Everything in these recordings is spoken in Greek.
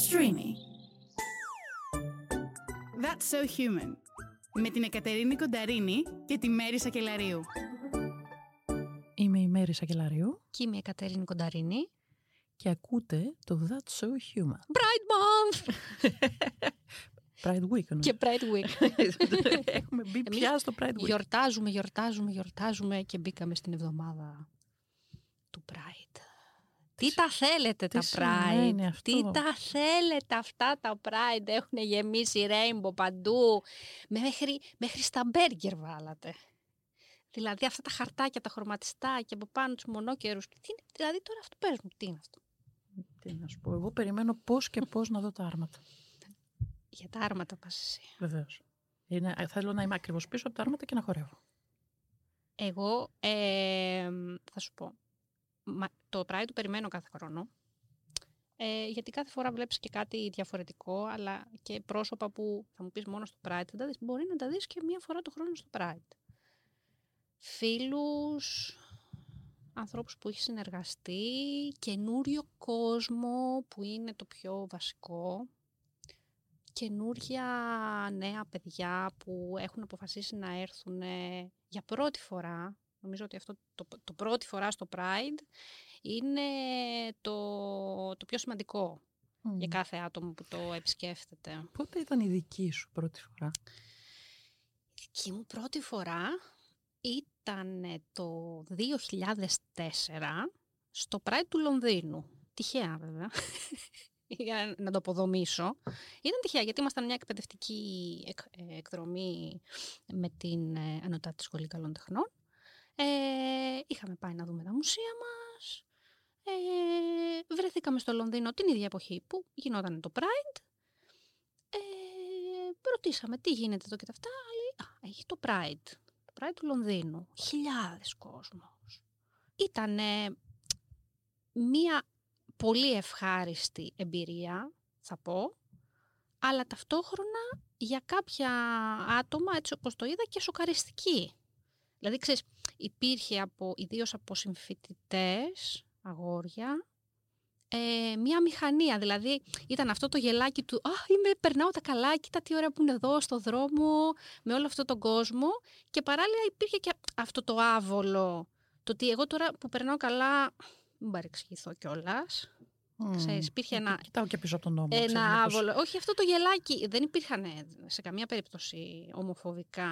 Streamy. That's so human. Με την Εκατερίνη Κονταρίνη και τη Μέρη Σακελαρίου. Είμαι η Μέρη Σακελαρίου Και είμαι η Κατερίνη Κονταρίνη. και ακούτε το That's So Human. Pride Month! Pride Week. εννοώ. και Pride Week. Έχουμε μπει Εμείς πια στο Pride Week. Γιορτάζουμε, γιορτάζουμε, γιορτάζουμε και μπήκαμε στην εβδομάδα του Pride. Τι τα θέλετε τι τα σημαίνει Pride, αυτό; τι τα θέλετε αυτά τα Pride, έχουν γεμίσει rainbow παντού, μέχρι, μέχρι στα μπέργκερ βάλατε. Δηλαδή αυτά τα χαρτάκια, τα χρωματιστά και από πάνω τους μονόκερους. Τι είναι, δηλαδή τώρα αυτό πες μου, τι είναι αυτό; Τι να σου πω, εγώ περιμένω πώς και πώς να δω τα άρματα. Για τα άρματα πας εσύ. Βεβαίως. Θέλω να είμαι ακριβώς πίσω από τα άρματα και να χορεύω. Εγώ ε, θα σου πω. Μα, το Pride το περιμένω κάθε χρόνο. Ε, γιατί κάθε φορά βλέπεις και κάτι διαφορετικό, αλλά και πρόσωπα που θα μου πεις μόνο στο Pride, θα τα δεις, μπορεί να τα δεις και μία φορά το χρόνο στο Pride. Φίλους, ανθρώπους που έχεις συνεργαστεί, καινούριο κόσμο που είναι το πιο βασικό, καινούρια νέα παιδιά που έχουν αποφασίσει να έρθουν ε, για πρώτη φορά. Νομίζω ότι αυτό το, το πρώτη φορά στο Pride είναι το, το πιο σημαντικό για κάθε άτομο που το επισκέφτεται. Πότε ήταν η δική σου πρώτη φορά; Η δική μου πρώτη φορά ήταν το 2004 στο Pride του Λονδίνου. Τυχαία βέβαια. για να το αποδομήσω. Ήταν τυχαία γιατί ήμασταν μια εκπαιδευτική εκ- ε, εκδρομή με την ε, Ανωτάτη Σχολή Καλών Τεχνών. Ε, είχαμε πάει να δούμε τα μουσεία μας. Ε, βρεθήκαμε στο Λονδίνο την ίδια εποχή που γινόταν το Pride. Ε, ρωτήσαμε τι γίνεται εδώ και τα αυτά; Λέει, α, έχει το Pride. Το Pride του Λονδίνου. Χιλιάδες κόσμος. Ήταν μία πολύ ευχάριστη εμπειρία, θα πω, αλλά ταυτόχρονα για κάποια άτομα, έτσι όπως το είδα, και σοκαριστική. Δηλαδή, ξέρεις, υπήρχε από, ιδίως από συμφοιτητές, αγόρια, ε, μία μηχανία. Δηλαδή, ήταν αυτό το γελάκι του «Α, είμαι, περνάω τα καλά, κοίτα τι ώρα που είναι εδώ, στο δρόμο, με όλο αυτό τον κόσμο». Και παράλληλα υπήρχε και αυτό το άβολο, το ότι εγώ τώρα που περνάω καλά, μην παρεξηγηθώ κιόλας. Ξέρεις, υπήρχε ένα, Κοιτάω και πίσω από τον νόμο. ξέρεις, ένα μήπως- άβολο. Όχι, αυτό το γελάκι. Δεν υπήρχαν ε, σε καμία περίπτωση ομοφοβικά.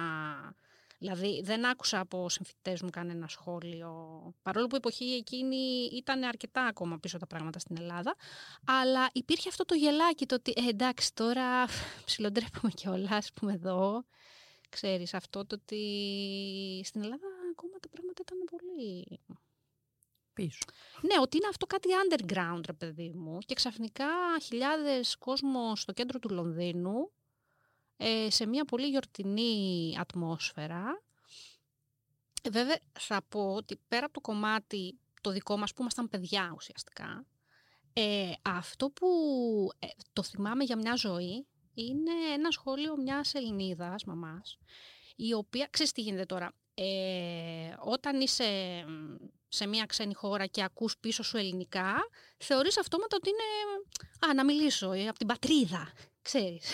Δηλαδή, δεν άκουσα από συμφοιτητές μου κανένα σχόλιο. Παρόλο που η εποχή εκείνη ήταν αρκετά ακόμα πίσω τα πράγματα στην Ελλάδα. Αλλά υπήρχε αυτό το γελάκι, το ότι ε, εντάξει, τώρα ψιλοντρέπομαι κιόλας που είμαι εδώ. Ξέρεις, αυτό το ότι στην Ελλάδα ακόμα τα πράγματα ήταν πολύ Πίσω. ναι, ότι είναι αυτό κάτι underground, ρε παιδί μου. Και ξαφνικά χιλιάδες κόσμος στο κέντρο του Λονδίνου, ε, σε μια πολύ γιορτινή ατμόσφαιρα. Ε, Βέβαια, θα πω ότι πέρα από το κομμάτι το δικό μας που ήμασταν παιδιά ουσιαστικά, ε, αυτό που ε, το θυμάμαι για μια ζωή είναι ένα σχόλιο μιας Ελληνίδας μαμάς, η οποία, ξέρεις τι γίνεται τώρα, ε, όταν είσαι μ, σε μια ξένη χώρα και ακούς πίσω σου ελληνικά, θεωρείς αυτόματα ότι είναι, α, να μιλήσω, ε, από την πατρίδα, ξέρεις.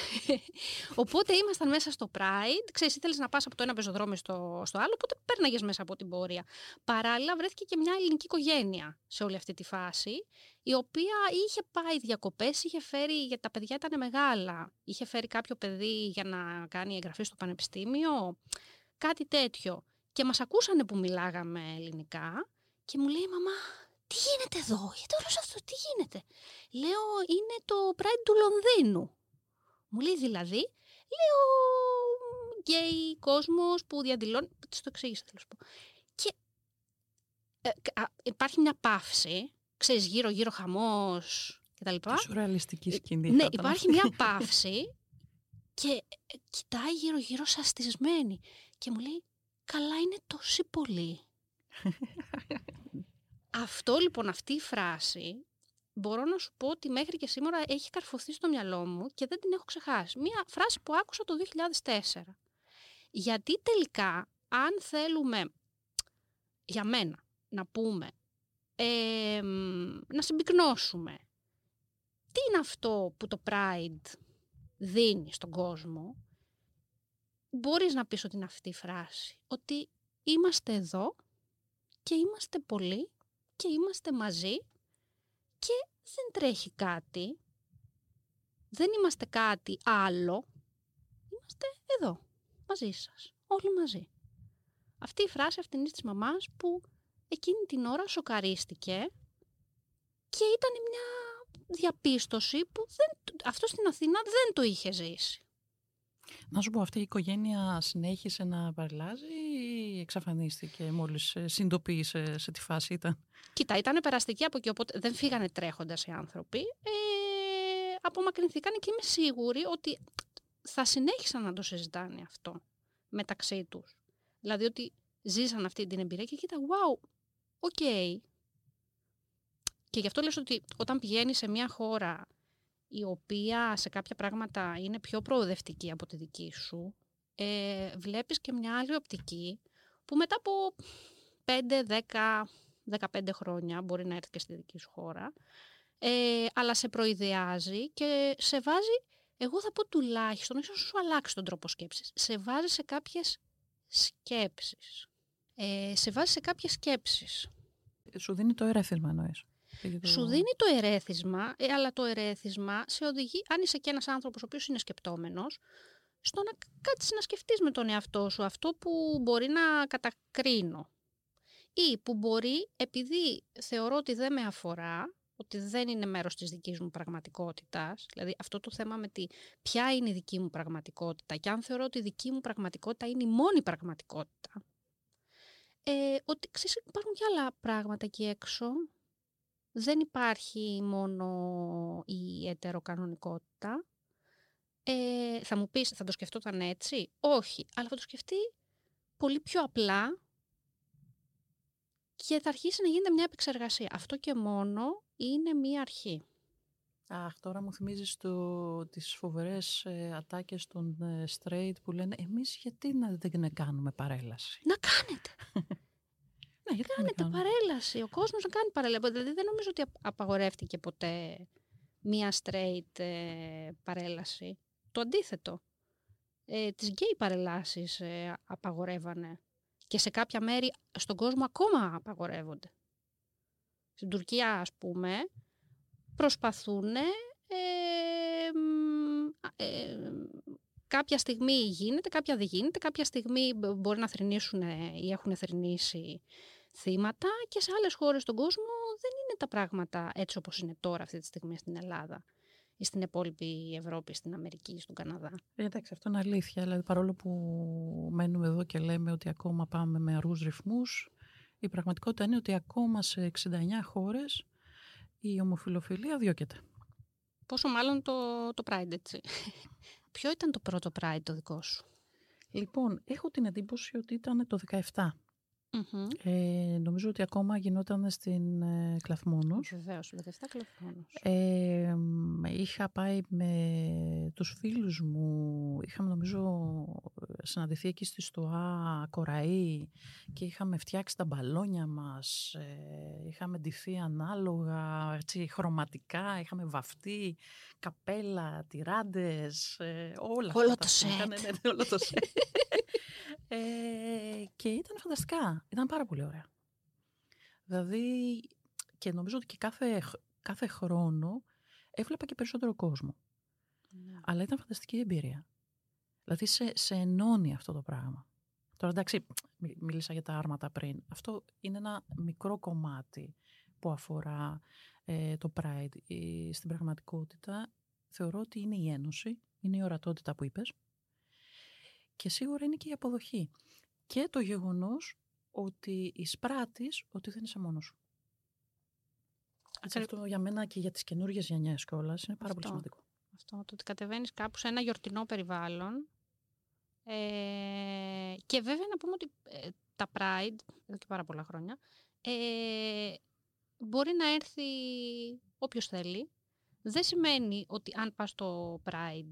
Οπότε ήμασταν μέσα στο Pride, ξέρεις, ήθελες να πας από το ένα πεζοδρόμιο στο, στο άλλο, οπότε πέρναγες μέσα από την πορεία. Παράλληλα βρέθηκε και μια ελληνική οικογένεια σε όλη αυτή τη φάση, η οποία είχε πάει διακοπές, είχε φέρει, γιατί τα παιδιά ήταν μεγάλα, είχε φέρει κάποιο παιδί για να κάνει εγγραφή στο πανεπιστήμιο, κάτι τέτοιο. Και μας ακούσανε που μιλάγαμε ελληνικά και μου λέει μαμά, τι γίνεται εδώ, γιατί όλος αυτό, τι γίνεται; Λέω, είναι το Pride του Λονδίνου. Μου λέει δηλαδή, λέω, γκέι κόσμος που διαδηλώνει, της το εξήγησα θέλω να σου πω. Και ε, α, υπάρχει μια παύση, ξέρεις γύρω γύρω χαμός και τα λοιπά. Τι σουρεαλιστική σκηνή. Ναι, θα ήταν υπάρχει αυτή. μια παύση και ε, κοιτάει γύρω-γύρω σαστισμένη και μου λέει «Καλά είναι τόσοι πολλοί». Αυτό λοιπόν, αυτή η φράση, μπορώ να σου πω ότι μέχρι και σήμερα έχει καρφωθεί στο μυαλό μου και δεν την έχω ξεχάσει. Μια φράση που άκουσα το 2004. Γιατί τελικά, αν θέλουμε, για μένα, να πούμε, ε, μ, να συμπυκνώσουμε τι είναι αυτό που το Pride δίνει στον κόσμο, μπορείς να πεις ότι είναι αυτή η φράση. Ότι είμαστε εδώ και είμαστε πολλοί και είμαστε μαζί και δεν τρέχει κάτι. Δεν είμαστε κάτι άλλο. Είμαστε εδώ, μαζί σας, όλοι μαζί. Αυτή η φράση αυτήν της μαμάς που εκείνη την ώρα σοκαρίστηκε και ήταν μια διαπίστωση που δεν, αυτό στην Αθήνα δεν το είχε ζήσει. Να σου πω, αυτή η οικογένεια συνέχισε να παρελάζει ή εξαφανίστηκε μόλις ε, συνειδητοποίησε σε τι φάση ήταν; Κοίτα, ήταν περαστική από εκεί, οπότε δεν φύγανε τρέχοντας οι άνθρωποι. Ε, απομακρυνθήκαν και είμαι σίγουρη ότι θα συνέχισαν να το συζητάνε αυτό μεταξύ τους. Δηλαδή ότι ζήσαν αυτή την εμπειρία και κοίτα, wow, OK. Okay. Και γι' αυτό λες ότι όταν πηγαίνεις σε μια χώρα η οποία σε κάποια πράγματα είναι πιο προοδευτική από τη δική σου, ε, βλέπεις και μια άλλη οπτική που μετά από 5, 10, 15 χρόνια μπορεί να έρθει και στη δική σου χώρα, ε, αλλά σε προειδεάζει και σε βάζει, εγώ θα πω τουλάχιστον, ίσως σου αλλάξει τον τρόπο σκέψης, σε βάζει σε κάποιες σκέψεις. Ε, σε βάζει σε κάποιες σκέψεις. Σου δίνει το ερέθισμα εννοείς. Σου δίνει το ερέθισμα, ε, αλλά το ερέθισμα σε οδηγεί, αν είσαι και ένας άνθρωπος ο οποίος είναι σκεπτόμενος, στο να κάτσεις να σκεφτείς με τον εαυτό σου αυτό που μπορεί να κατακρίνω. Ή που μπορεί, επειδή θεωρώ ότι δεν με αφορά, ότι δεν είναι μέρος της δικής μου πραγματικότητας, δηλαδή αυτό το θέμα με τη ποια είναι η δική μου πραγματικότητα και αν θεωρώ ότι η δική μου πραγματικότητα είναι η μόνη πραγματικότητα, ε, ότι ξέρεις, υπάρχουν και άλλα πράγματα εκεί έξω. Δεν υπάρχει μόνο η ετεροκανονικότητα. Ε, θα μου πεις, θα το σκεφτόταν έτσι; Όχι, αλλά θα το σκεφτεί πολύ πιο απλά και θα αρχίσει να γίνεται μια επεξεργασία. Αυτό και μόνο είναι μια αρχή. Αχ, τώρα μου θυμίζεις το, τις φοβερές ε, ατάκες των ε, straight που λένε εμείς γιατί να δεν κάνουμε παρέλαση; Να κάνετε. ναι, γιατί κάνετε παρέλαση. Ο κόσμος να κάνει παρέλαση. Δηλαδή δεν νομίζω ότι απαγορεύτηκε ποτέ μία straight ε, παρέλαση. Το αντίθετο. Ε, τις γκέι παρελάσεις ε, απαγορεύανε. Και σε κάποια μέρη στον κόσμο ακόμα απαγορεύονται. Στην Τουρκία, ας πούμε, προσπαθούν ε, ε, κάποια στιγμή γίνεται, κάποια δεν γίνεται, κάποια στιγμή μπορεί να θρυνήσουν ή έχουν θρυνήσει θύματα και σε άλλες χώρες στον κόσμο δεν είναι τα πράγματα έτσι όπως είναι τώρα αυτή τη στιγμή στην Ελλάδα ή στην υπόλοιπη Ευρώπη, στην Αμερική, στον Καναδά. Ε, εντάξει, αυτό είναι αλήθεια. Δηλαδή, παρόλο που μένουμε εδώ και λέμε ότι ακόμα πάμε με αργούς ρυθμούς, η πραγματικότητα είναι ότι ακόμα σε 69 χώρες η ομοφιλοφιλία διώκεται. Πόσο μάλλον το, το Pride, έτσι. Ποιο ήταν το πρώτο Pride το δικό σου; Λοιπόν, έχω την εντύπωση ότι ήταν το 17. Ε, νομίζω ότι ακόμα γινόταν στην ε, Κλαθμόνος. Βεβαίως, 17 Κλαθμόνος. Ε, είχα πάει με τους φίλους μου, είχαμε νομίζω συναντηθεί εκεί στη Στοά Κοραή και είχαμε φτιάξει τα μπαλόνια μας, ε, είχαμε ντυθεί ανάλογα, έτσι, χρωματικά, είχαμε βαφτεί, καπέλα, τυράντες, ε, όλα όλο αυτά. Το σετ. Ναι, ναι, όλο το σετ. Ε, και ήταν φανταστικά. Ήταν πάρα πολύ ωραία. Δηλαδή, και νομίζω ότι και κάθε, κάθε χρόνο έβλεπα και περισσότερο κόσμο. Ναι. Αλλά ήταν φανταστική εμπειρία. Δηλαδή, σε, σε ενώνει αυτό το πράγμα. Τώρα, εντάξει, μίλησα για τα άρματα πριν. Αυτό είναι ένα μικρό κομμάτι που αφορά ε, το Pride. Ε, στην πραγματικότητα, θεωρώ ότι είναι η ένωση, είναι η ορατότητα που είπες, και σίγουρα είναι και η αποδοχή. Και το γεγονός ότι εισπράττεις ότι δεν είσαι μόνος σου. αυτό για μένα και για τις καινούργιες γενιές κιόλας είναι πάρα πολύ σημαντικό. Αυτό, το ότι κατεβαίνεις κάπου σε ένα γιορτινό περιβάλλον ε, και βέβαια να πούμε ότι ε, τα Pride, εδώ και πάρα πολλά χρόνια, ε, μπορεί να έρθει όποιος θέλει. Δεν σημαίνει ότι αν πας στο Pride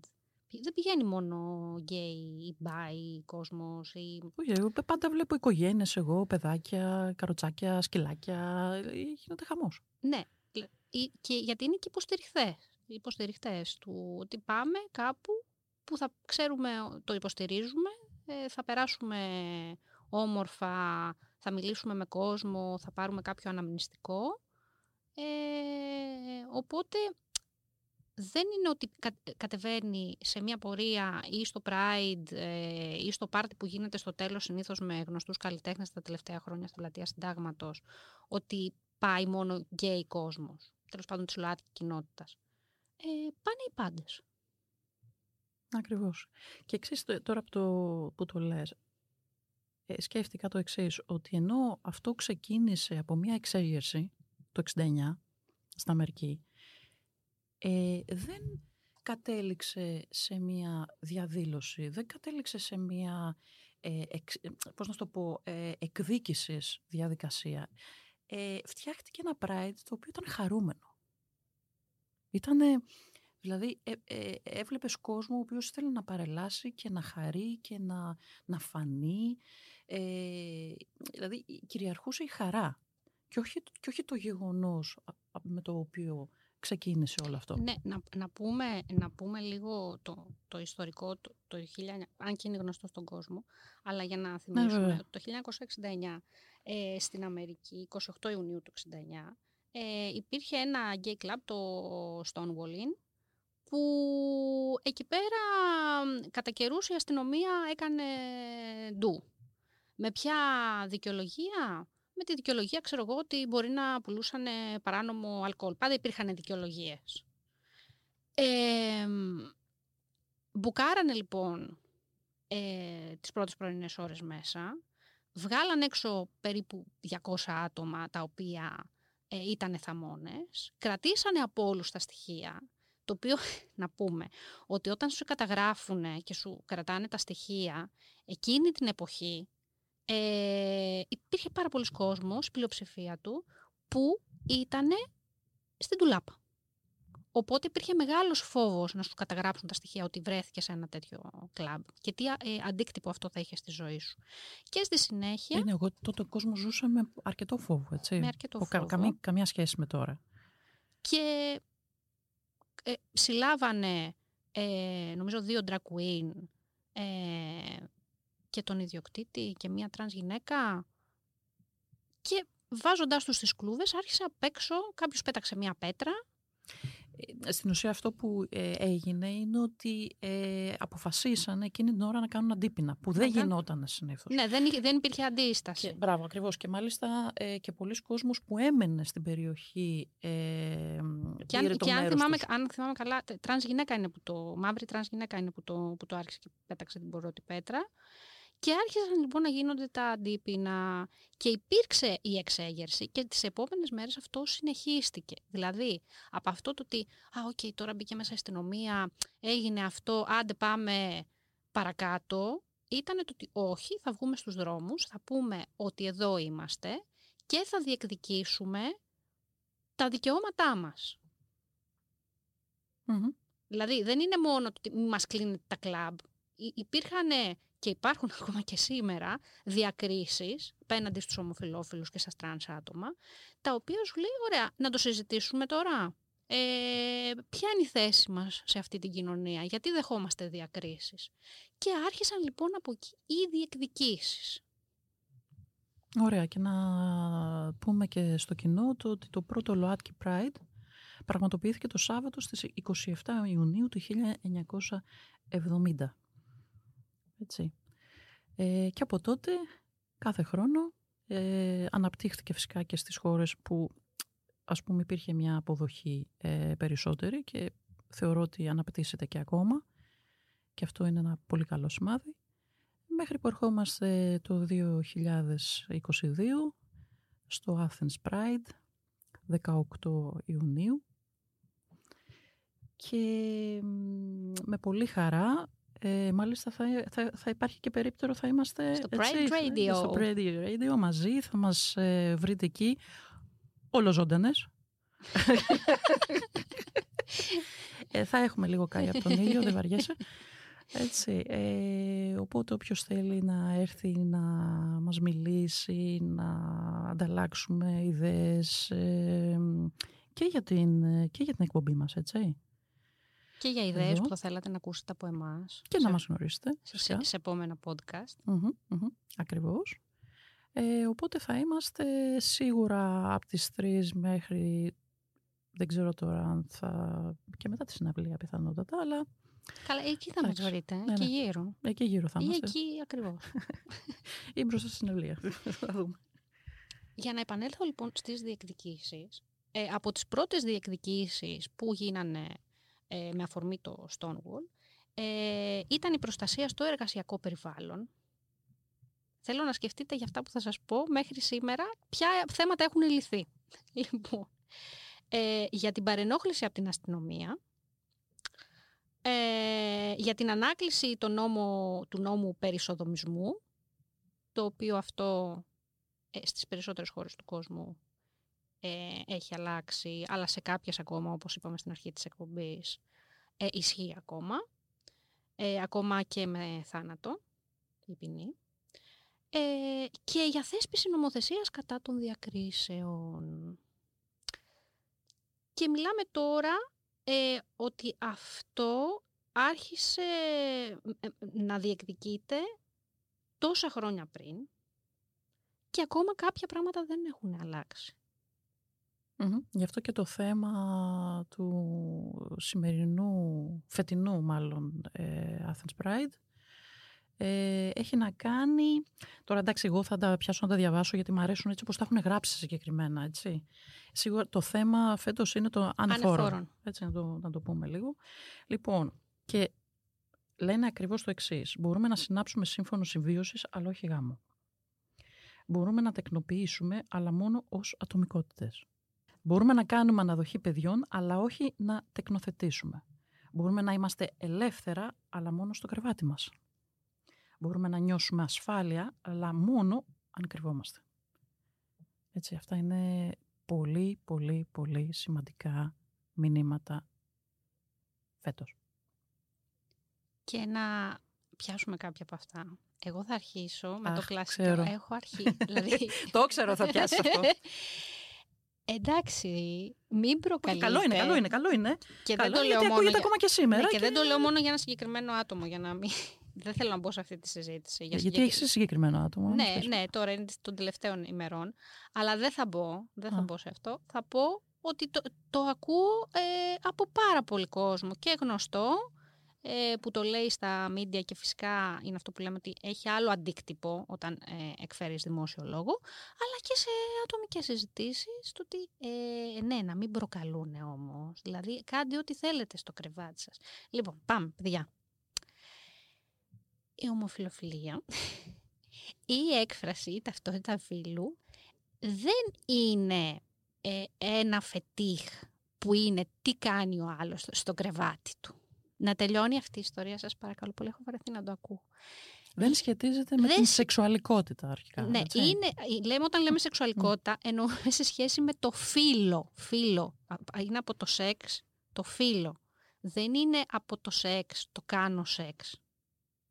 δεν πηγαίνει μόνο γκέι ή μπάι κόσμος. Ή... Όχι, πάντα βλέπω οικογένειες εγώ, παιδάκια, καροτσάκια, σκυλάκια. Γίνεται χαμός. Ναι, και γιατί είναι και υποστηριχθές. οι υποστηριχτές του, ότι πάμε κάπου που θα ξέρουμε, το υποστηρίζουμε, ε, θα περάσουμε όμορφα, θα μιλήσουμε με κόσμο, θα πάρουμε κάποιο αναμνηστικό. Ε, οπότε δεν είναι ότι κατεβαίνει σε μια πορεία ή στο Pride ε, ή στο πάρτι που γίνεται στο τέλος συνήθως με γνωστούς καλλιτέχνες τα τελευταία χρόνια στην πλατεία συντάγματος ότι πάει μόνο γκέι κόσμος, τέλος πάντων της ΛΟΑΤΚΙ κοινότητας. Ε, πάνε οι πάντες. Ακριβώς. Και εξής τώρα που το, που το λες, ε, σκέφτηκα το εξής ότι ενώ αυτό ξεκίνησε από μια εξέγερση το 69 στην Αμερική, ε, δεν κατέληξε σε μια διαδήλωση, δεν κατέληξε σε μια, ε, εξ, πώς να το πω, ε, εκδίκησης διαδικασία. Ε, φτιάχτηκε ένα Pride το οποίο ήταν χαρούμενο. Ήτανε, δηλαδή ε, ε, έβλεπες κόσμο ο οποίος ήθελε να παρελάσει και να χαρεί και να, να φανεί. Ε, δηλαδή κυριαρχούσε η χαρά και όχι, και όχι το γεγονός με το οποίο ξεκίνησε όλο αυτό. Ναι, να, να, πούμε, να πούμε λίγο το, το ιστορικό, το, το 1900, αν και είναι γνωστό στον κόσμο, αλλά για να θυμίσουμε, ναι, το 1969 ε, στην Αμερική, 28 Ιουνίου του 1969, ε, υπήρχε ένα gay club, το Stonewall που εκεί πέρα κατά καιρούς η αστυνομία έκανε ντου. Με ποια δικαιολογία; Με τη δικαιολογία, ξέρω εγώ, ότι μπορεί να πουλούσαν παράνομο αλκοόλ. Πάντα υπήρχαν δικαιολογίες. Ε, μπουκάρανε λοιπόν ε, τις πρώτες πρωινές ώρες μέσα, βγάλαν έξω περίπου 200 άτομα τα οποία ε, ήταν θαμώνες, κρατήσανε από όλους τα στοιχεία, το οποίο να πούμε ότι όταν σου καταγράφουν και σου κρατάνε τα στοιχεία, εκείνη την εποχή ε, υπήρχε πάρα πολλοί κόσμος, πλειοψηφία του, που ήταν στην τουλάπα. Οπότε υπήρχε μεγάλος φόβος να σου καταγράψουν τα στοιχεία ότι βρέθηκε σε ένα τέτοιο κλαμπ και τι ε, αντίκτυπο αυτό θα είχε στη ζωή σου. Και στη συνέχεια... Είναι, εγώ τότε ο κόσμος ζούσε με αρκετό φόβο, έτσι. Με αρκετό φόβο. καμία, καμία σχέση με τώρα. Και ε, συλλάβανε, ε, νομίζω, δύο drag queen ε, και τον ιδιοκτήτη και μία τρανς γυναίκα και βάζοντάς τους στις κλούβες άρχισε απ' έξω, κάποιος πέταξε μία πέτρα. Ε, στην ουσία αυτό που ε, έγινε είναι ότι ε, αποφασίσανε εκείνη την ώρα να κάνουν αντίπεινα, που δεν γινόταν συνήθως. Ναι, δεν, δεν υπήρχε αντίσταση. Και, μπράβο, ακριβώς. Και μάλιστα ε, και πολλοί κόσμος που έμενε στην περιοχή ε, και, αν, και αν, θυμάμαι, αν θυμάμαι καλά, τρανς γυναίκα είναι που το, μαύρη τρανς γυναίκα είναι που το, που το άρχισε και πέταξε την πρώτη πέτρα. Και άρχισαν λοιπόν να γίνονται τα αντίπεινα και υπήρξε η εξέγερση και τις επόμενες μέρες αυτό συνεχίστηκε. Δηλαδή, από αυτό το ότι, α, οκ, τώρα μπήκε μέσα η αστυνομία, έγινε αυτό, άντε πάμε παρακάτω, ήταν το ότι όχι, θα βγούμε στους δρόμους, θα πούμε ότι εδώ είμαστε και θα διεκδικήσουμε τα δικαιώματά μας. Δηλαδή, δεν είναι μόνο ότι μας κλείνει τα κλαμπ. Υπήρχαν και υπάρχουν ακόμα και σήμερα διακρίσεις απέναντι στους ομοφιλόφιλους και στα τρανς άτομα, τα οποία σου λέει, ωραία, να το συζητήσουμε τώρα. Ε, ποια είναι η θέση μας σε αυτή την κοινωνία, γιατί δεχόμαστε διακρίσεις; Και άρχισαν λοιπόν από εκεί οι διεκδικήσεις. Ωραία και να πούμε και στο κοινό το ότι το πρώτο ΛΟΑΤΚΙ Pride πραγματοποιήθηκε το Σάββατο στις 27 Ιουνίου του 1970. Έτσι. Ε, και από τότε, κάθε χρόνο, ε, αναπτύχθηκε φυσικά και στις χώρες που ας πούμε υπήρχε μια αποδοχή ε, περισσότερη και θεωρώ ότι αναπτύσσεται και ακόμα και αυτό είναι ένα πολύ καλό σημάδι. Μέχρι που ερχόμαστε το 2022 στο Athens Pride, 18 Ιουνίου και με πολύ χαρά ε, μάλιστα θα, θα, θα, υπάρχει και περίπτερο, θα είμαστε στο Pride Radio. Στο Pride Radio μαζί, θα μας ε, βρείτε εκεί ολοζώντανες. ε, θα έχουμε λίγο κάει από τον ήλιο, δεν βαριέσαι. Έτσι, ε, οπότε όποιος θέλει να έρθει να μας μιλήσει, να ανταλλάξουμε ιδέες ε, και, για την, και για την εκπομπή μας, έτσι. Και για ιδέες Εδώ. που θα θέλατε να ακούσετε από εμάς. Και σε, να μας γνωρίσετε. σε, φυσικά. σε επόμενα podcast. Μμμ, μμμ, Ακριβώς. Ε, οπότε θα είμαστε σίγουρα από τις 3 μέχρι δεν ξέρω τώρα αν θα... και μετά τη συναυλία πιθανότατα, αλλά Καλά, εκεί θα μας Εντάξει. βρείτε, Ναι, εκεί ναι. γύρω. εκεί γύρω θα Ή είμαστε. εκεί ακριβώς. Ή μπροστά στη συναυλία. θα δούμε. Για να επανέλθω λοιπόν στις διεκδικήσεις, ε, από τις πρώτες διεκδικήσεις που γίνανε ε, με αφορμή το Stonewall, ε, ήταν η προστασία στο εργασιακό περιβάλλον. Θέλω να σκεφτείτε για αυτά που θα σας πω μέχρι σήμερα ποια θέματα έχουν λυθεί. Λοιπόν, ε, για την παρενόχληση από την αστυνομία, ε, για την ανάκληση το νόμο, του νόμου περί σοδομισμού, το οποίο αυτό ε, στις περισσότερες χώρες του κόσμου ε, έχει αλλάξει, αλλά σε κάποιες ακόμα, όπως είπαμε στην αρχή της εκπομπής, ε, ισχύει ακόμα. Ε, ακόμα και με θάνατο, η ποινή. Ε, και για θέσπιση νομοθεσίας κατά των διακρίσεων. Και μιλάμε τώρα ε, ότι αυτό άρχισε ε, να διεκδικείται τόσα χρόνια πριν και ακόμα κάποια πράγματα δεν έχουν αλλάξει. Μμμ. Γι' αυτό και το θέμα του σημερινού, φετινού μάλλον, ε, Athens Pride, ε, έχει να κάνει... Τώρα εντάξει, εγώ θα τα πιάσω να τα διαβάσω γιατί μου αρέσουν έτσι όπως τα έχουν γράψει συγκεκριμένα, έτσι. Σίγουρα το θέμα φέτος είναι το ανεφόρον. Ανεφόρον. Έτσι να το, να το πούμε λίγο. Λοιπόν, και λένε ακριβώς το εξής. Μπορούμε να συνάψουμε σύμφωνο συμβίωσης, αλλά όχι γάμο. Μπορούμε να τεκνοποιήσουμε, αλλά μόνο ως ατομικότητες. Μπορούμε να κάνουμε αναδοχή παιδιών, αλλά όχι να τεκνοθετήσουμε. Μπορούμε να είμαστε ελεύθερα, αλλά μόνο στο κρεβάτι μας. Μπορούμε να νιώσουμε ασφάλεια, αλλά μόνο αν κρυβόμαστε. Έτσι, αυτά είναι πολύ, πολύ, πολύ σημαντικά μηνύματα φέτος. Και να πιάσουμε κάποια από αυτά. Εγώ θα αρχίσω με το Αχ, κλασικό. ξέρω. Έχω αρχίσει. δηλαδή, Το ξέρω θα πιάσεις αυτό. Εντάξει, μην προκαλείτε. καλό είναι, καλό είναι, καλό είναι. Και καλό δεν το είναι λέω γιατί μόνο ακούγεται για... ακόμα και σήμερα. Ναι, και δεν το λέω μόνο για ένα συγκεκριμένο άτομο, για να μην... δεν θέλω να μπω σε αυτή τη συζήτηση. Για Γιατί συγκεκ- έχεις συγκεκριμένο άτομο. Ναι, πες. ναι, τώρα είναι των τελευταίων ημερών. Αλλά δεν θα μπω, δεν θα Α. μπω σε αυτό. Θα πω ότι το, το ακούω ε, από πάρα πολύ κόσμο και γνωστό ε, που το λέει στα μίντια και φυσικά είναι αυτό που λέμε ότι έχει άλλο αντίκτυπο όταν ε, εκφέρεις δημόσιο λόγο, αλλά και σε ατομικές συζητήσεις, το ότι ε, ναι, να μην προκαλούν όμως. Δηλαδή, κάντε ό,τι θέλετε στο κρεβάτι σας. Λοιπόν, πάμε, παιδιά. Η ομοφιλοφιλία, η έκφραση, η ταυτότητα φίλου, δεν είναι ε, ένα φετίχ που είναι τι κάνει ο άλλος στο, στο κρεβάτι του. Να τελειώνει αυτή η ιστορία, σας παρακαλώ πολύ, έχω βαρεθεί να το ακούω. Δεν σχετίζεται με Δεν την σ- σεξουαλικότητα αρχικά. Ναι, έτσι. είναι, λέμε, όταν λέμε σεξουαλικότητα, εννοούμε σε σχέση με το φύλλο. Φύλλο. Α- α- Είναι από το σεξ το φύλλο. Δεν είναι από το σεξ το κάνω σεξ.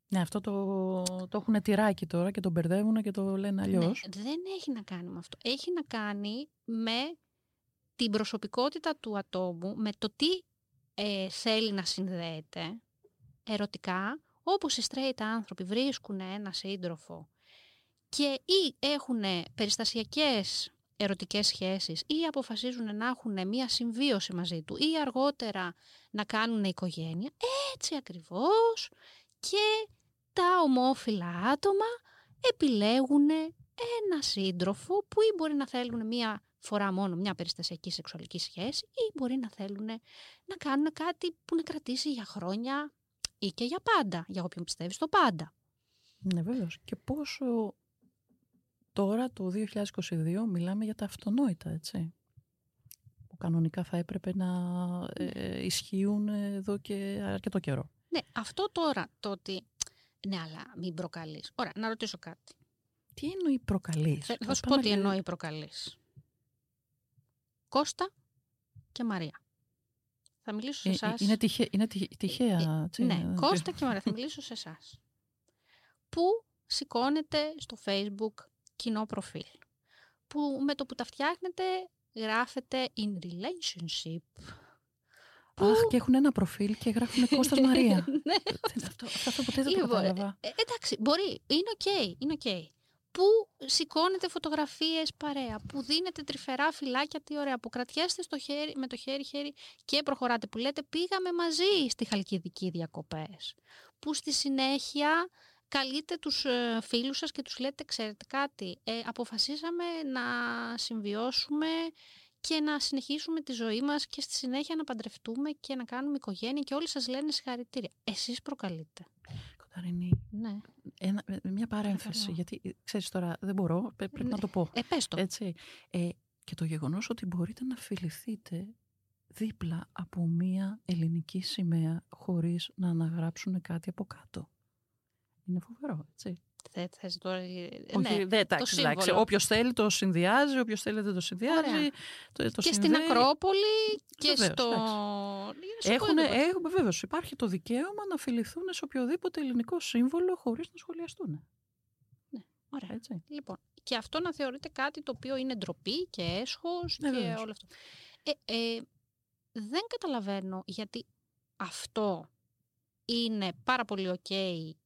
Ναι, αυτό το, το έχουν τυράκι τώρα και το μπερδεύουν και το λένε αλλιώς. Ναι, δεν έχει να κάνει με αυτό. Έχει να κάνει με την προσωπικότητα του ατόμου, με το τι ε, θέλει να συνδέεται ερωτικά, όπως οι straight άνθρωποι βρίσκουν ένα σύντροφο και ή έχουν περιστασιακές ερωτικές σχέσεις ή αποφασίζουν να έχουν μία συμβίωση μαζί του ή αργότερα να κάνουν οικογένεια, έτσι ακριβώς και τα ομόφυλα άτομα επιλέγουν ένα σύντροφο που ή μπορεί να θέλουν μία φορά μόνο μια περιστασιακή σεξουαλική σχέση ή μπορεί να θέλουν να κάνουν κάτι που να κρατήσει για χρόνια ή και για πάντα, για όποιον πιστεύει στο πάντα. Ναι, βέβαια. Και πόσο τώρα το 2022 μιλάμε για τα αυτονόητα, έτσι. Που κανονικά θα έπρεπε να ε, ισχύουν εδώ και αρκετό καιρό. Ναι, αυτό τώρα το ότι... Ναι, αλλά μην προκαλείς. Ωραία, να ρωτήσω κάτι. Τι εννοεί προκαλείς; Θα, θα σου πω τι εννοεί προκαλείς. Κώστα και Μαρία. Θα μιλήσω σε εσάς. είναι, τυχαία, είναι τυχ- τυχαία. έτσι, ναι, ε, Κώστα και Μαρία. Θα μιλήσω σε εσάς. Που σηκώνετε στο facebook κοινό προφίλ; Που με το που τα φτιάχνετε γράφετε in relationship. Αχ, και έχουν ένα προφίλ και γράφουν Κώστας Μαρία. ναι. αυτό, αυτό ποτέ δεν το Λοιπόν, κατάλαβα. ε, εντάξει, μπορεί. Είναι οκ. είναι οκ. Πού σηκώνετε φωτογραφίες παρέα, που δίνετε τρυφερά φιλάκια, τι ωραία, που κρατιέστε στο χέρι, με το χέρι-χέρι και προχωράτε, που λέτε πήγαμε μαζί στη Χαλκιδική διακοπές. Που στη συνέχεια καλείτε τους ε, φίλους σας και τους λέτε, ξέρετε κάτι, ε, αποφασίσαμε να συμβιώσουμε και να συνεχίσουμε τη ζωή μας και στη συνέχεια να παντρευτούμε και να κάνουμε οικογένεια και όλοι σας λένε συγχαρητήρια. Εσείς προκαλείτε. Κονταρινή, Ναι. ένα, ε, μια παρένθεση, Παρακαλώ. γιατί ε, ξέρεις τώρα, δεν μπορώ, πρέ- πρέπει να το πω. Ε, πες το. Έτσι. Ε, και το γεγονός ότι μπορείτε να φιληθείτε δίπλα από μία ελληνική σημαία χωρίς να αναγράψουν κάτι από κάτω. Είναι φοβερό, έτσι. Θε, θες τώρα... ε, Όχι, ναι, δεν, εντάξει, εντάξει. σύμβολο. Όποιος θέλει το συνδυάζει, όποιος θέλει δεν το συνδυάζει. Ωραία. Το, το και στην συνδέει. Ακρόπολη και Βεβαίως, στο... εντάξει. Σε Έχουν, πού- έχουν, βεβαίως, υπάρχει το δικαίωμα να φιληθούν σε οποιοδήποτε ελληνικό σύμβολο χωρίς να σχολιαστούν. Ωραία. Έτσι. Λοιπόν, και αυτό να θεωρείται κάτι το οποίο είναι ντροπή και έσχος Ναι, και βεβαίως. όλο αυτό. Ε, ε, δεν καταλαβαίνω γιατί αυτό είναι πάρα πολύ οκ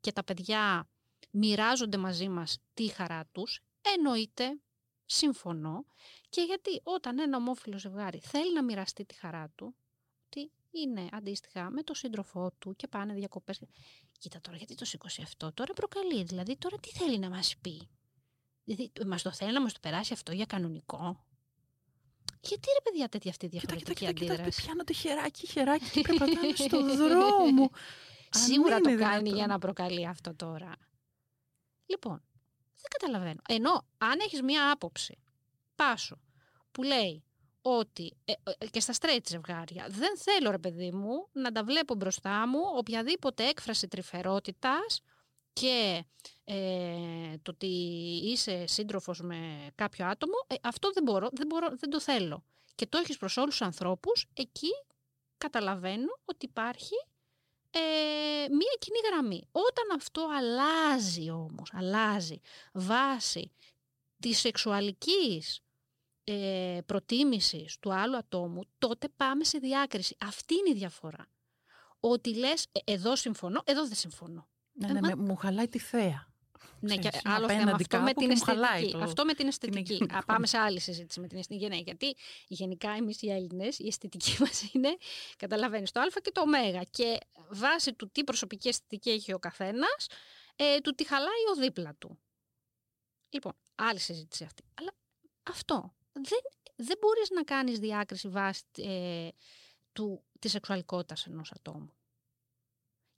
και τα παιδιά μοιράζονται μαζί μας τη χαρά τους. Εννοείται, συμφωνώ. Και γιατί όταν ένα ομόφυλο ζευγάρι θέλει να μοιραστεί τη χαρά του, ότι είναι αντίστοιχα με τον σύντροφό του και πάνε διακοπές. Κοίτα τώρα γιατί το σήκωσε αυτό, τώρα προκαλεί. Δηλαδή τώρα τι θέλει να μας πει; Δηλαδή μας το θέλει να μας το περάσει αυτό για κανονικό; Γιατί ρε παιδιά τέτοια αυτή Κοίτα, κοίτα, διαφορετική κοίτα, κοίτα, αντίδραση; πιάνονται χεράκι, χεράκι και περπατάνε στο δρόμο. Σίγουρα Αν το είναι κάνει δυνατόν. για να προκαλεί αυτό τώρα. Λοιπόν, δεν καταλαβαίνω. Ενώ αν έχεις μία άποψη, πάσο, που λέει ότι ε, ε, και στα straight ζευγάρια δεν θέλω ρε παιδί μου να τα βλέπω μπροστά μου οποιαδήποτε έκφραση τρυφερότητας και ε, το ότι είσαι σύντροφος με κάποιο άτομο, ε, αυτό δεν μπορώ, δεν μπορώ, δεν το θέλω. Και το έχεις προς όλους τους ανθρώπους, εκεί καταλαβαίνω ότι υπάρχει ε, μία κοινή γραμμή. Όταν αυτό αλλάζει όμως, αλλάζει βάση της σεξουαλικής ε, προτίμησης του άλλου ατόμου, τότε πάμε σε διάκριση. Αυτή είναι η διαφορά. Ότι λες, «Ε, εδώ συμφωνώ, εδώ δεν συμφωνώ. Ναι, Ε, ναι, μα- με- μου χαλάει τη θέα. Ναι, και Ξέρεις, είμαι άλλο θέμα απέναντι αυτό με κάπου την και μου χαλάει αισθητική. το- Αυτό με την αισθητική. εικόνα. Α, πάμε σε άλλη συζήτηση με την αισθητική. Ναι, γιατί γενικά εμείς οι Έλληνες, η αισθητική μας είναι, καταλαβαίνεις, το Α και το Ω. Και βάσει του τι προσωπική αισθητική έχει ο καθένας, ε, του τι χαλάει ο δίπλα του. Λοιπόν, άλλη συζήτηση αυτή. Αλλά αυτό. Δεν, δεν μπορείς να κάνεις διάκριση βάσει ε, του, της σεξουαλικότητας ενός ατόμου.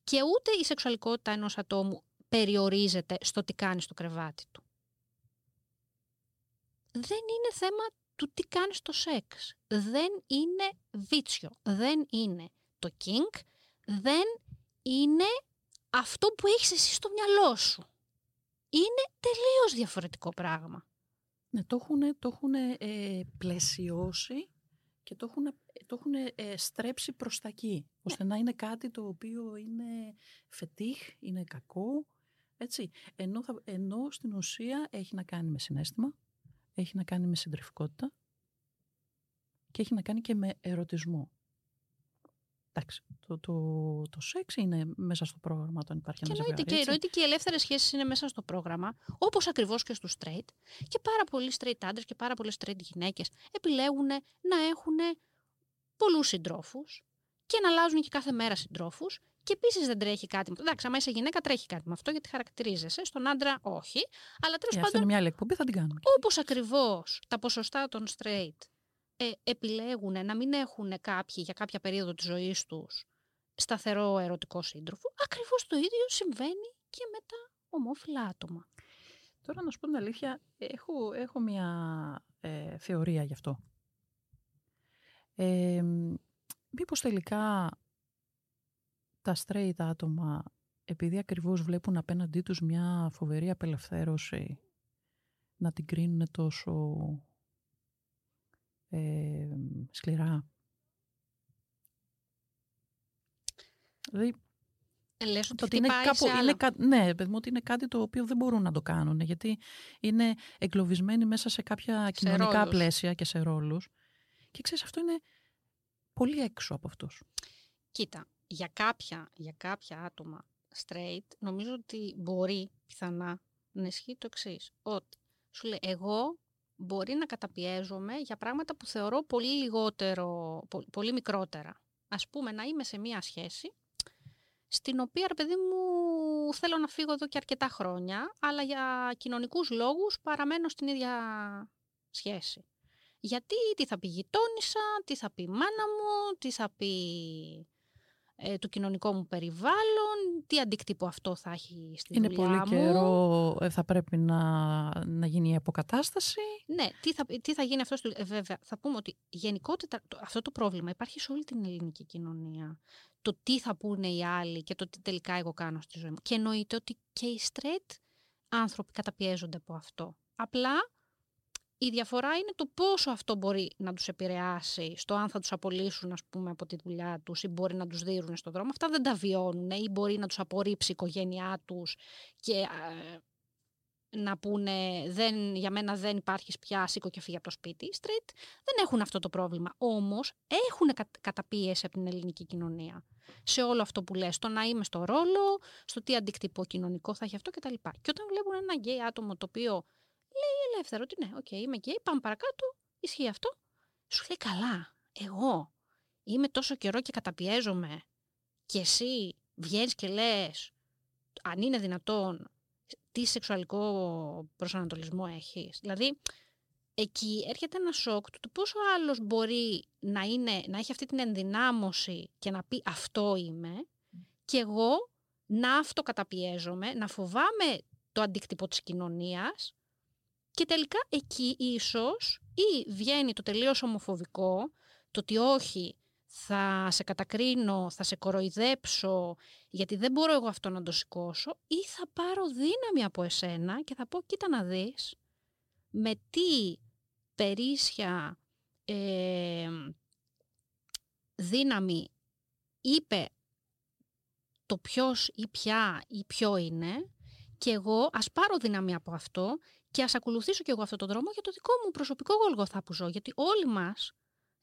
Και ούτε η σεξουαλικότητα ενός ατόμου περιορίζεται στο τι κάνεις στο κρεβάτι του. Δεν είναι θέμα του τι κάνεις στο σεξ. Δεν είναι βίτσιο. Δεν είναι το kink. Δεν είναι αυτό που έχεις εσύ στο μυαλό σου. Είναι τελείως διαφορετικό πράγμα. Ναι, το έχουν, το έχουνε, ε, πλαισιώσει και το έχουν, το έχουν ε, στρέψει προς τα εκεί. Ώστε να είναι κάτι το οποίο είναι φετίχ, είναι κακό. Έτσι. Ενώ, θα, ενώ στην ουσία έχει να κάνει με συνέστημα, έχει να κάνει με συντριφικότητα και έχει να κάνει και με ερωτισμό. Εντάξει, το, το, το σεξ είναι μέσα στο πρόγραμμα όταν υπάρχει Και ένα εννοείται ζευγάρι. και, έτσι. εννοείται και οι ελεύθερες σχέσεις είναι μέσα στο πρόγραμμα, όπως ακριβώς και στους straight. Και πάρα πολλοί straight άντρες και πάρα πολλές straight γυναίκες επιλέγουν να έχουν πολλούς συντρόφους και να αλλάζουν και κάθε μέρα συντρόφους. Και επίσης δεν τρέχει κάτι. Εντάξει, άμα είσαι γυναίκα, τρέχει κάτι με αυτό γιατί χαρακτηρίζεσαι. Στον άντρα, όχι. Αλλά Ε, τέλο αυτό πάντων, είναι μια άλλη εκπομπή, θα την κάνουμε. όπως ακριβώς τα ποσοστά των straight ε, επιλέγουν να μην έχουν κάποιοι για κάποια περίοδο της ζωής τους σταθερό ερωτικό σύντροφο, ακριβώς το ίδιο συμβαίνει και με τα ομόφυλα άτομα. Τώρα να σου πω την αλήθεια, έχω, έχω μια ε, θεωρία γι' αυτό. Ε, μήπως τελικά τα straight άτομα, επειδή ακριβώς βλέπουν απέναντί τους μια φοβερή απελευθέρωση, να την κρίνουν τόσο ε, σκληρά. Δηλαδή, Ε, λες ότι το ότι είναι χτυπάει κάπου, σε άλλα. είναι, κα- ναι, παιδί μου, ότι είναι κάτι το οποίο δεν μπορούν να το κάνουν, γιατί είναι εγκλωβισμένοι μέσα σε κάποια κοινωνικά ρόλους. πλαίσια και σε ρόλους. Και ξέρεις, αυτό είναι πολύ έξω από αυτούς. Κοίτα, για κάποια, για κάποια άτομα straight, νομίζω ότι μπορεί πιθανά να ισχύει το εξής. Ότι σου λέει, εγώ μπορεί να καταπιέζομαι για πράγματα που θεωρώ πολύ λιγότερο, πολύ μικρότερα. Ας πούμε, να είμαι σε μία σχέση, στην οποία, ρε παιδί μου, θέλω να φύγω εδώ και αρκετά χρόνια, αλλά για κοινωνικούς λόγους παραμένω στην ίδια σχέση. Γιατί, τι θα πει γειτόνισσα, τι θα πει μάνα μου, τι θα πει ε, το κοινωνικό μου περιβάλλον, τι αντίκτυπο αυτό θα έχει στην Είναι δουλειά πολύ μου. καιρό, ε, θα πρέπει να, να γίνει η αποκατάσταση. Ναι, τι θα, τι θα γίνει αυτό. στο- ε, βέβαια, θα πούμε ότι γενικότερα το- αυτό το πρόβλημα υπάρχει σε όλη την ελληνική κοινωνία. Το τι θα πούνε οι άλλοι και το τι τελικά εγώ κάνω στη ζωή μου. Και εννοείται ότι και οι straight άνθρωποι καταπιέζονται από αυτό. Απλά η διαφορά είναι το πόσο αυτό μπορεί να τους επηρεάσει στο αν θα τους απολύσουν ας πούμε, από τη δουλειά τους ή μπορεί να τους δίνουν στον δρόμο. Αυτά δεν τα βιώνουν ή μπορεί να τους απορρίψει η οικογένειά τους και ε, να πούνε δεν, για μένα δεν υπάρχει πια, σήκω και φύγει από το σπίτι. Οι straight δεν έχουν αυτό το πρόβλημα. Όμως έχουν κα- καταπίεση από την ελληνική κοινωνία. Σε όλο αυτό που λες, στο να είμαι στο ρόλο, στο τι αντίκτυπο κοινωνικό θα έχει αυτό κτλ. Και όταν βλέπουν ένα γκέι άτομο το οποίο λέει ελεύθερα ότι ναι, οκ, είμαι γκέι, πάμε παρακάτω, ισχύει αυτό. Σου λέει καλά, εγώ είμαι τόσο καιρό και καταπιέζομαι και εσύ βγαίνεις και λες αν είναι δυνατόν τι σεξουαλικό προσανατολισμό έχεις. Δηλαδή, εκεί έρχεται ένα σοκ του το πόσο άλλος μπορεί να, είναι, να έχει αυτή την ενδυνάμωση και να πει αυτό είμαι και εγώ να αυτοκαταπιέζομαι, να φοβάμαι το αντίκτυπο της κοινωνίας και τελικά εκεί ίσως ή βγαίνει το τελείως ομοφοβικό, το ότι όχι, θα σε κατακρίνω, θα σε κοροϊδέψω, γιατί δεν μπορώ εγώ αυτό να το σηκώσω, ή θα πάρω δύναμη από εσένα και θα πω, κοίτα να δεις, με τι περίσσια ε, δύναμη είπε το ποιος ή ποια ή ποιο είναι και εγώ ας πάρω δύναμη από αυτό και ας ακολουθήσω και εγώ αυτόν τον δρόμο για το δικό μου προσωπικό γολγοθά που ζω. Γιατί όλοι μας,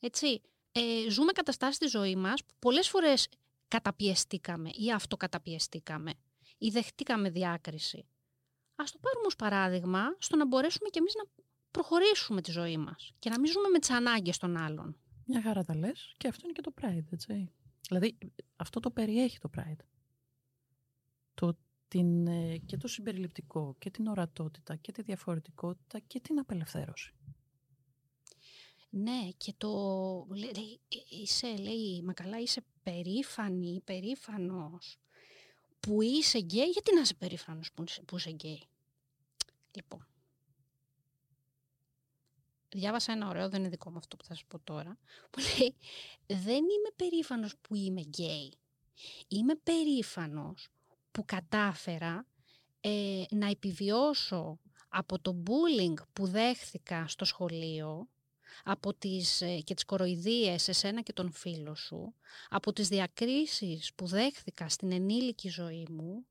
έτσι, ε, ζούμε καταστάσεις στη ζωή μας που πολλές φορές καταπιεστήκαμε ή αυτοκαταπιεστήκαμε ή δεχτήκαμε διάκριση. Ας το πάρουμε ως παράδειγμα στο να μπορέσουμε κι εμείς να προχωρήσουμε τη ζωή μας και να μην ζούμε με τις ανάγκες των άλλων. Μια χαρά τα λες και αυτό είναι και το Pride, έτσι. Δηλαδή, αυτό το περιέχει το Pride. Το, την, ε, και το συμπεριληπτικό και την ορατότητα και τη διαφορετικότητα και την απελευθέρωση. Ναι, και το λέει, λέει, είσαι, λέει, μα καλά είσαι περήφανη, περήφανος που είσαι γκέι, γιατί να είσαι περήφανος που, είσαι- που είσαι γκέι; Λοιπόν, διάβασα ένα ωραίο, δεν είναι δικό μου αυτό που θα σας πω τώρα, που λέει, δεν είμαι περήφανος που είμαι γκέι. Είμαι περήφανος που κατάφερα ε, να επιβιώσω από το bullying που δέχθηκα στο σχολείο, από τις, ε, και τις κοροϊδίες σε σένα και τον φίλο σου, από τις διακρίσεις που δέχθηκα στην ενήλικη ζωή μου,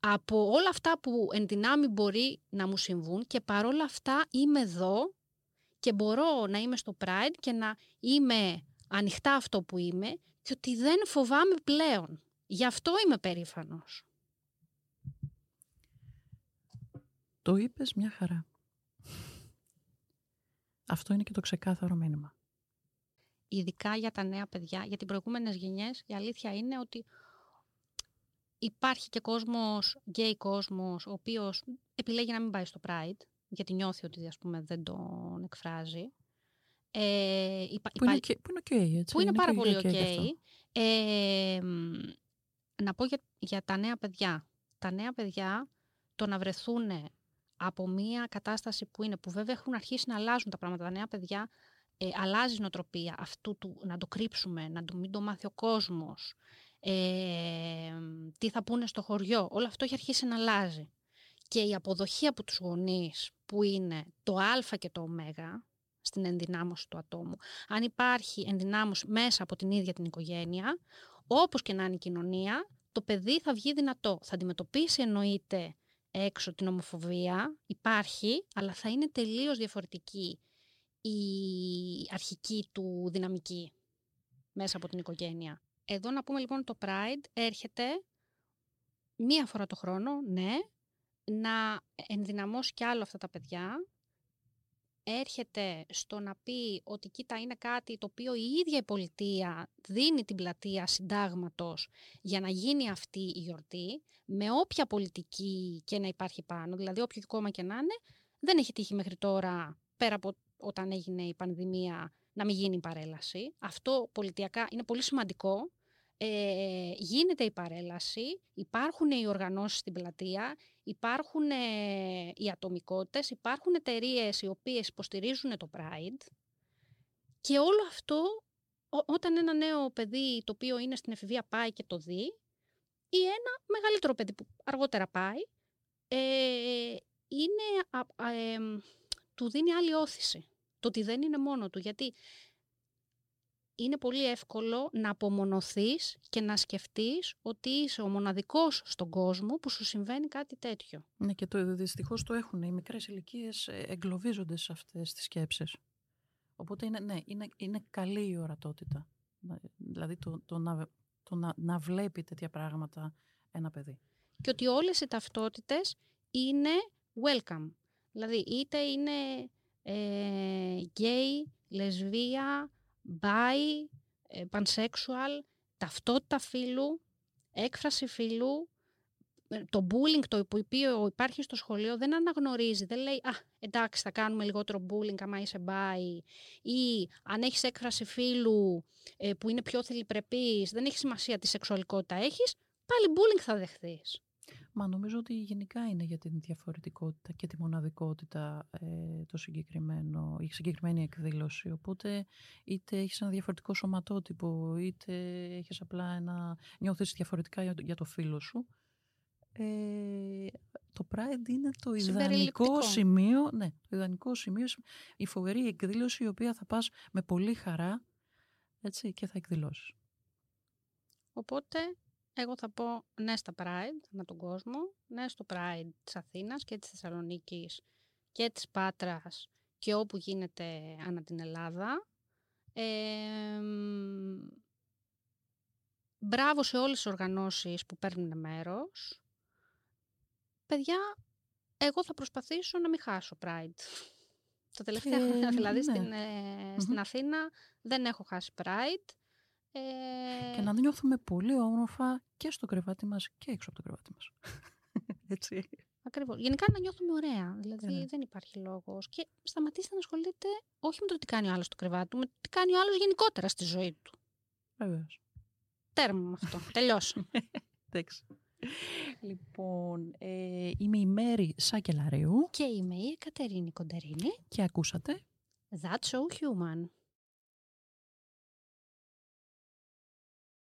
από όλα αυτά που εν δυνάμει μπορεί να μου συμβούν και παρόλα αυτά είμαι εδώ και μπορώ να είμαι στο Pride και να είμαι ανοιχτά αυτό που είμαι και ότι δεν φοβάμαι πλέον. Γι' αυτό είμαι περήφανος. Το είπες μια χαρά. Αυτό είναι και το ξεκάθαρο μήνυμα. ειδικά για τα νέα παιδιά, για τις προηγούμενες γενιές, η αλήθεια είναι ότι υπάρχει και κόσμος, γκέι κόσμος, ο οποίος επιλέγει να μην πάει στο Pride, γιατί νιώθει ότι ας πούμε, δεν τον εκφράζει. Ε, υπά- Που είναι, υπά- και, που είναι ok, έτσι. που είναι πάρα και- πολύ ok OK. και αυτό. Ε, μ, να πω για, για τα νέα παιδιά. Τα νέα παιδιά το να βρεθούν από μια κατάσταση που είναι, που βέβαια έχουν αρχίσει να αλλάζουν τα πράγματα. Τα νέα παιδιά ε, αλλάζει η νοοτροπία αυτού του να το κρύψουμε, να το μην το μάθει ο κόσμος, ε, τι θα πούνε στο χωριό. Όλο αυτό έχει αρχίσει να αλλάζει. Και η αποδοχή από τους γονείς που είναι το α και το ω στην ενδυνάμωση του ατόμου. Αν υπάρχει ενδυνάμωση μέσα από την ίδια την οικογένεια, όπως και να είναι η κοινωνία, το παιδί θα βγει δυνατό. Θα αντιμετωπίσει εννοείται έξω την ομοφοβία, υπάρχει, αλλά θα είναι τελείως διαφορετική η αρχική του δυναμική μέσα από την οικογένεια. Εδώ να πούμε λοιπόν το Pride έρχεται μία φορά το χρόνο, ναι, να ενδυναμώσει κι άλλο αυτά τα παιδιά. Έρχεται στο να πει ότι κοίτα είναι κάτι το οποίο η ίδια η πολιτεία δίνει την πλατεία συντάγματος για να γίνει αυτή η γιορτή, με όποια πολιτική και να υπάρχει πάνω, δηλαδή όποιο κόμμα και να είναι, δεν έχει τύχει μέχρι τώρα, πέρα από όταν έγινε η πανδημία, να μην γίνει η παρέλαση. Αυτό πολιτιακά είναι πολύ σημαντικό. Ε, γίνεται η παρέλαση, υπάρχουν οι οργανώσεις στην πλατεία, υπάρχουν ε, οι ατομικότητες, υπάρχουν εταιρείες οι οποίες υποστηρίζουν το Pride και όλο αυτό όταν ένα νέο παιδί το οποίο είναι στην εφηβεία πάει και το δει ή ένα μεγαλύτερο παιδί που αργότερα πάει, ε, είναι, ε, του δίνει άλλη όθηση. Το ότι δεν είναι μόνο του. Γιατί είναι πολύ εύκολο να απομονωθείς και να σκεφτείς ότι είσαι ο μοναδικός στον κόσμο που σου συμβαίνει κάτι τέτοιο. Ναι και το δυστυχώς το έχουν. Οι μικρές ηλικίες ε, εγκλωβίζονται σε αυτές τις σκέψεις. Οπότε είναι, ναι, είναι, είναι καλή η ορατότητα. Δηλαδή το, το, να, το να, να βλέπει τέτοια πράγματα ένα παιδί. Και ότι όλες οι ταυτότητες είναι welcome. Δηλαδή είτε είναι ε, gay, λεσβία, bi, ε, pansexual, ταυτότητα φίλου, έκφραση φίλου, ε, το bullying το που υπάρχει στο σχολείο δεν αναγνωρίζει, δεν λέει «Α, εντάξει θα κάνουμε λιγότερο bullying άμα είσαι bi» ή αν έχεις έκφραση φίλου ε, που είναι πιο θελυπρεπής, δεν έχει σημασία τι σεξουαλικότητα έχεις, πάλι bullying θα δεχθείς. Μα νομίζω ότι γενικά είναι για την διαφορετικότητα και τη μοναδικότητα ε, το συγκεκριμένο, η συγκεκριμένη εκδήλωση. Οπότε είτε έχεις ένα διαφορετικό σωματότυπο, είτε έχεις απλά ένα, νιώθεις διαφορετικά για, το φίλο σου. Ε, το Pride είναι το ιδανικό σημείο, ναι, το ιδανικό σημείο, η φοβερή εκδήλωση η οποία θα πας με πολύ χαρά έτσι, και θα εκδηλώσεις. Οπότε εγώ θα πω ναι στα Pride με τον κόσμο, ναι στο Pride της Αθήνας και της Θεσσαλονίκης και της Πάτρας και όπου γίνεται ανά την Ελλάδα. Ε, μπράβο σε όλες τις οργανώσεις που παίρνουν μέρος. Παιδιά, εγώ θα προσπαθήσω να μην χάσω Pride. Τα τελευταία ε, χρόνια, δηλαδή, ναι. στην, ε, στην Αθήνα δεν έχω χάσει Pride. Και να νιώθουμε πολύ όμορφα και στο κρεβάτι μας και έξω από το κρεβάτι μας. Έτσι. Ακριβώς. Γενικά να νιώθουμε ωραία. Δηλαδή ναι. δεν υπάρχει λόγος. Και σταματήστε να ασχολείτε όχι με το τι κάνει ο άλλος στο κρεβάτι του, με το τι κάνει ο άλλος γενικότερα στη ζωή του. Βεβαίως. Τέρμα με αυτό. Τελειώσαμε. Εντάξει. Λοιπόν, ε, είμαι η Μέρη Σάκελαρίου. Και είμαι η Κατερίνη Κοντερίνη. Και ακούσατε. That's so human.